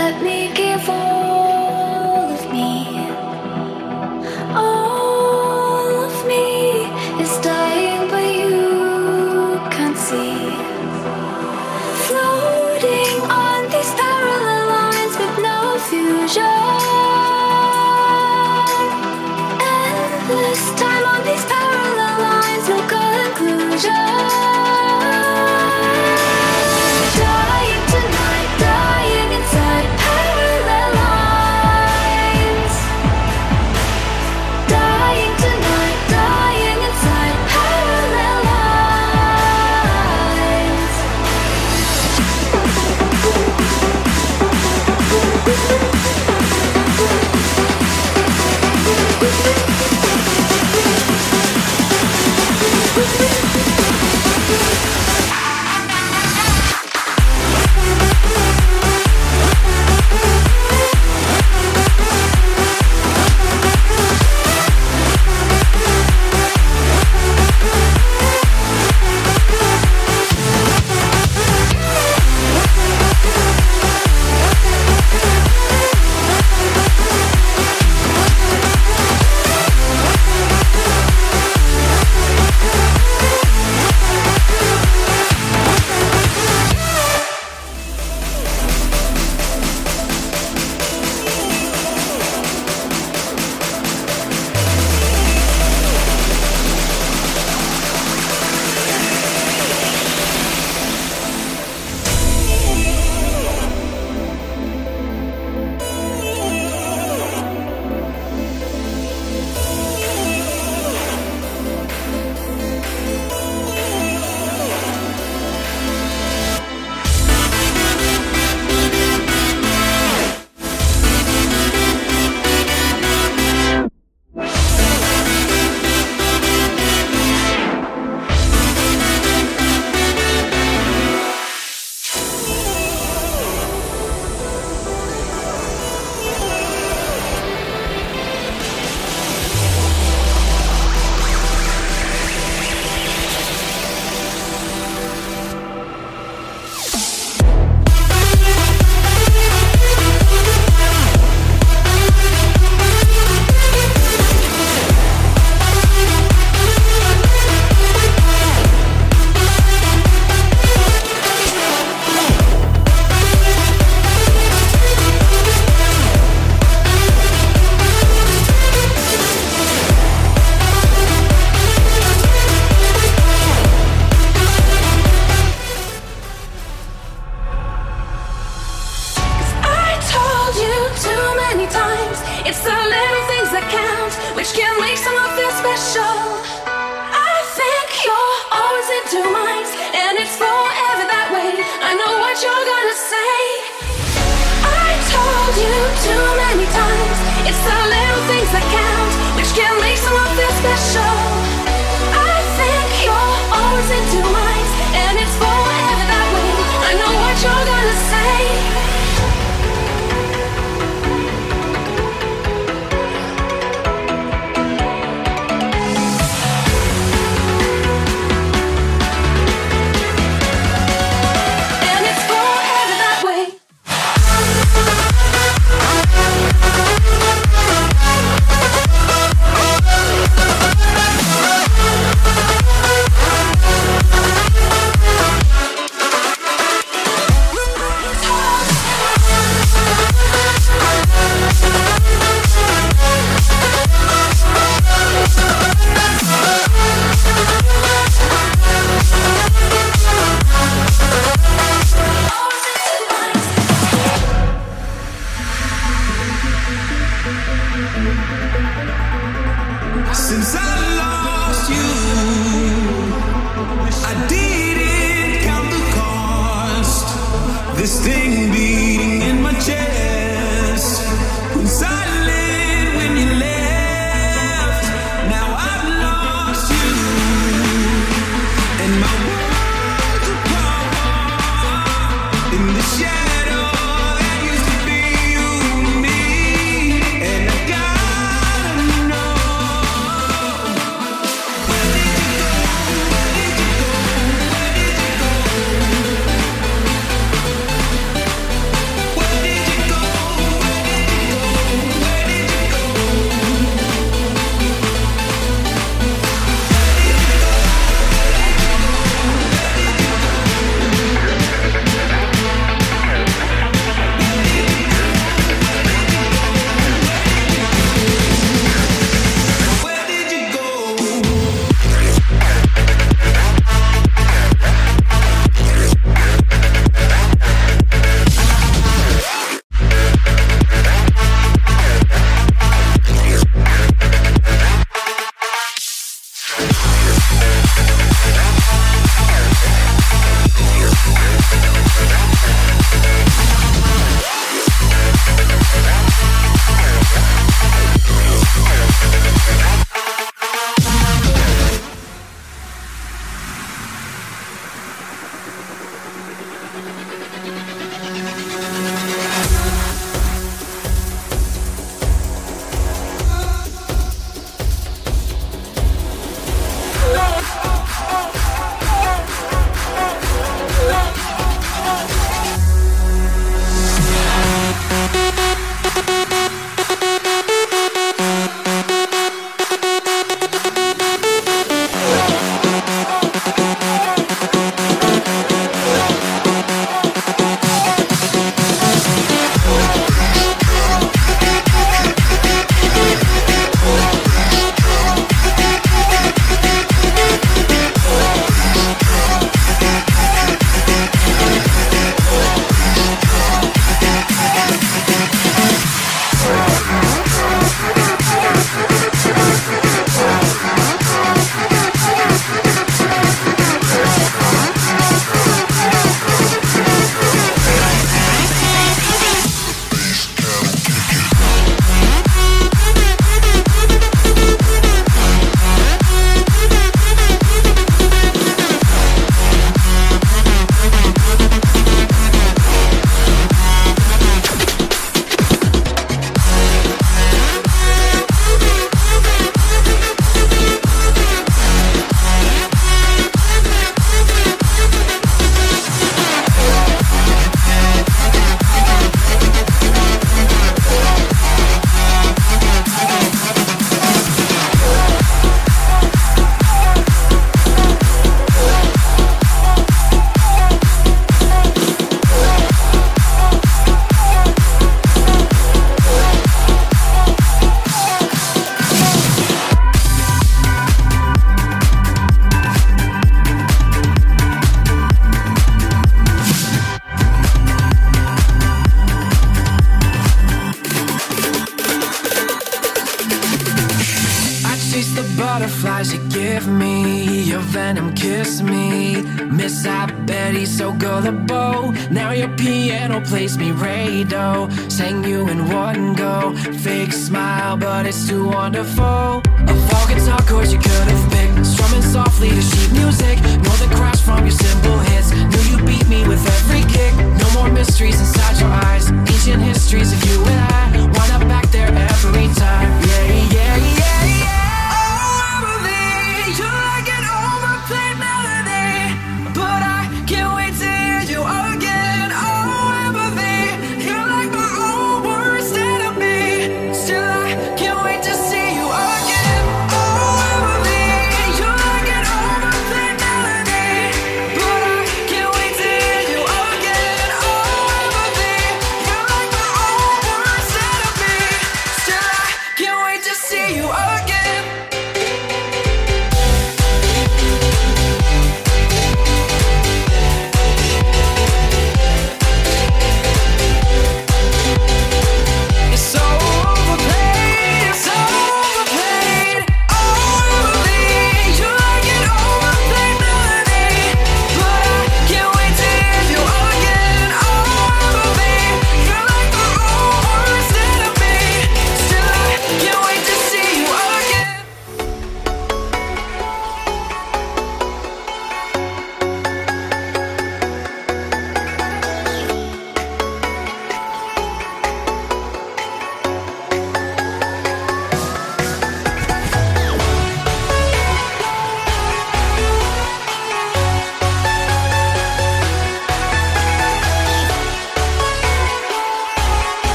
Let me give all It's the little things that count, which can make someone feel special. I think you're always in two minds, and it's forever that way. I know what you're gonna say. I told you too many times, it's the little things that count. Wonderful. plays me radio. Sang you in one go. Fake smile, but it's too wonderful. A volcan you could have picked, strumming softly to sheet music. Know the crash from your simple hits. Knew you beat me with every kick. No more mysteries inside your eyes.